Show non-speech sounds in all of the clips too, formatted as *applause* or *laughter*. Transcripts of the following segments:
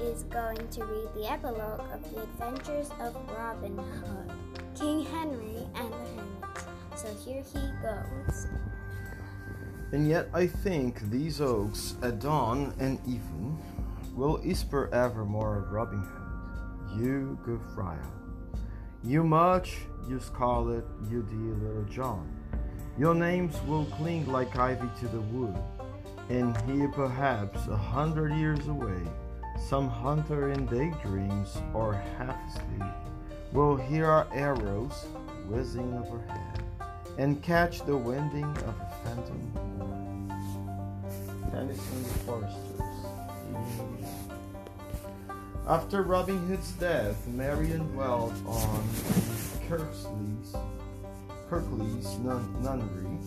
is going to read the epilogue of the adventures of Robin Hood, King Henry, and the Hermits. So here he goes. And yet I think these oaks at dawn and even will whisper evermore of Robin Hood, you good friar, you much, you scarlet, you dear little John. Your names will cling like ivy to the wood, and here perhaps a hundred years away, some hunter in daydreams or half asleep will hear our arrows whizzing overhead and catch the winding of a phantom horn. Tennyson the Foresters. After Robin Hood's death, Marian dwelt on Kirklees, Kirklees nun- nunnery,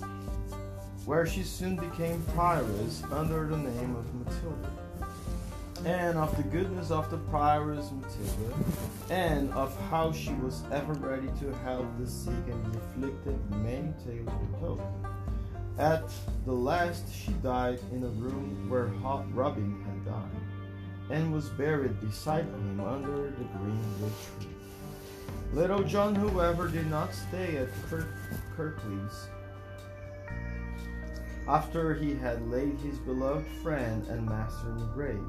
where she soon became prioress under the name of Matilda. And of the goodness of the prioress Matilda, and of how she was ever ready to help the sick and the afflicted, many tales were told. At the last, she died in a room where Hot Robin had died and was buried beside him under the greenwood tree. Little John, however, did not stay at Kirk- Kirklees. After he had laid his beloved friend and master in the grave,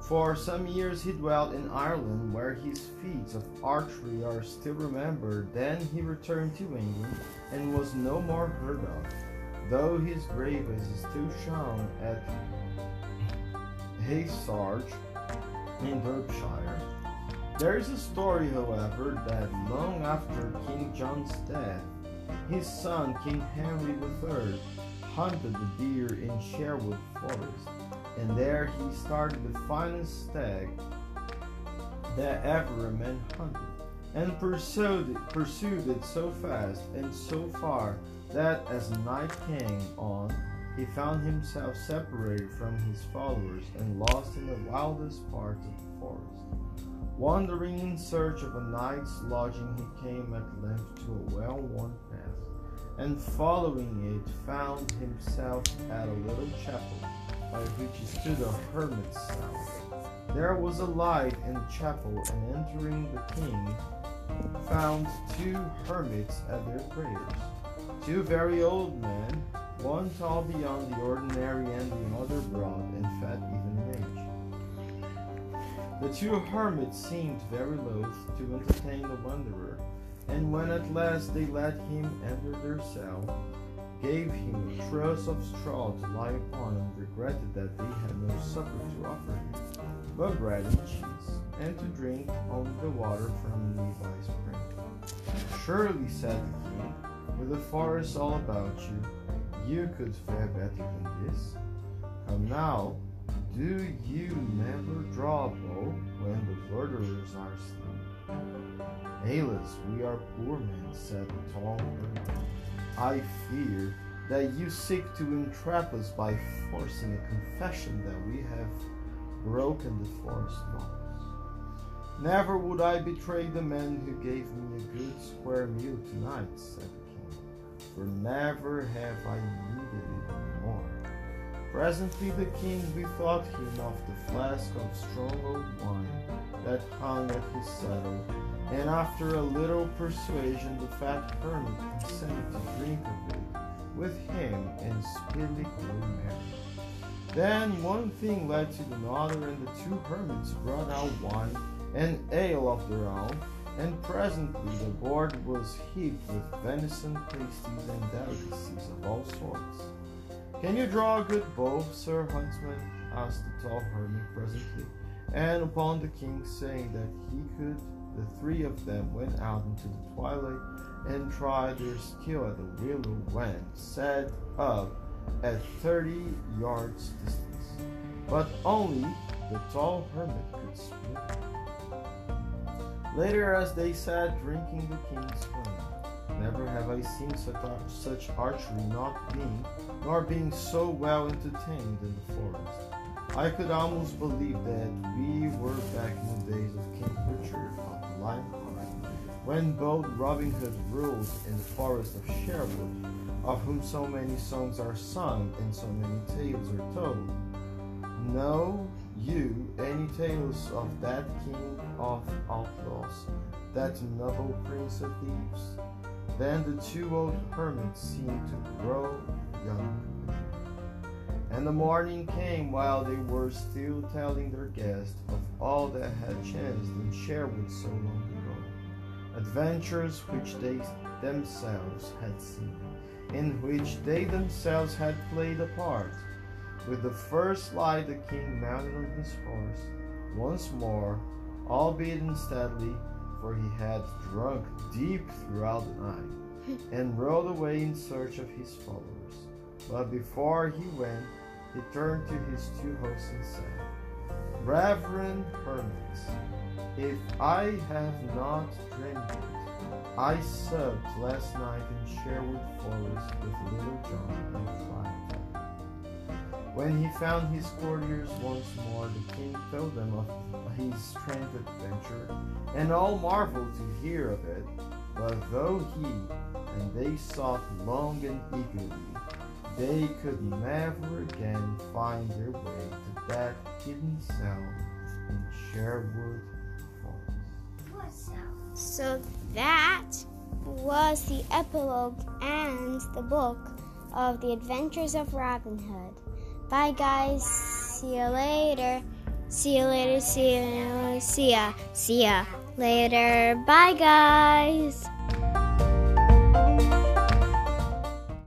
for some years he dwelt in Ireland, where his feats of archery are still remembered. Then he returned to England and was no more heard of, though his grave is still shown at Hathersage in Derbyshire. There is a story, however, that long after King John's death, his son King Henry III hunted the deer in Sherwood Forest, and there he started the finest stag that ever a man hunted, and pursued it, pursued it so fast and so far that as night came on, he found himself separated from his followers and lost in the wildest parts of the forest. Wandering in search of a night's lodging, he came at length to a well-worn path, and following it, found himself at a little chapel, by which stood a hermit's cell. There was a light in the chapel, and entering the king found two hermits at their prayers. Two very old men, one tall beyond the ordinary and the other broad and fat even in age. The two hermits seemed very loath to entertain the wanderer, and when at last they let him enter their cell, gave him a truss of straw to lie upon, and regretted that they had no supper to offer him, but bread and cheese, and to drink only the water from nearby spring. Surely, said the king, with the forest all about you, you could fare better than this. Come now, do you never draw murderers are slain? Alas, we are poor men, said the tall hermit. I fear that you seek to entrap us by forcing a confession that we have broken the forest laws. Never would I betray the man who gave me a good square meal tonight, said the king, for never have I needed it more. Presently the king bethought him of the flask of strong old wine that hung at his saddle, and after a little persuasion the fat hermit consented to drink of it with him and speedily grew merry. Then one thing led to another, and the two hermits brought out wine and ale of their own, and presently the board was heaped with venison pasties and delicacies of all sorts. Can you draw a good bow, Sir Huntsman? asked the tall hermit presently. And upon the king saying that he could, the three of them went out into the twilight and tried their skill at the willow when set up at thirty yards distance. But only the tall hermit could speak. Later, as they sat drinking the king's wine, never have I seen such, such archery not being, nor being so well entertained in the forest. I could almost believe that we were back in the days of King Richard of the Lionheart, when both Robin Hood ruled in the forest of Sherwood, of whom so many songs are sung and so many tales are told. No, you any tales of that king of outlaws, that noble prince of thieves? Then the two old hermits seemed to grow young. And the morning came while they were still telling their guest of all that had chanced in Sherwood so long ago, adventures which they themselves had seen, in which they themselves had played a part. With the first light the king mounted on his horse, once more, albeit unsteadily, for he had drunk deep throughout the night, *laughs* and rode away in search of his followers. But before he went, he turned to his two hosts and said, Reverend hermits, if I have not dreamed it, I supped last night in Sherwood Forest with Little John and Friar When he found his courtiers once more, the king told them of his strange adventure, and all marveled to hear of it. But though he and they sought long and eagerly, they could never again find their way to that hidden cell in Sherwood Forest. So that was the epilogue and the book of the Adventures of Robin Hood. Bye, guys. See you later. See you later. See you. See ya. See ya later. Bye, guys.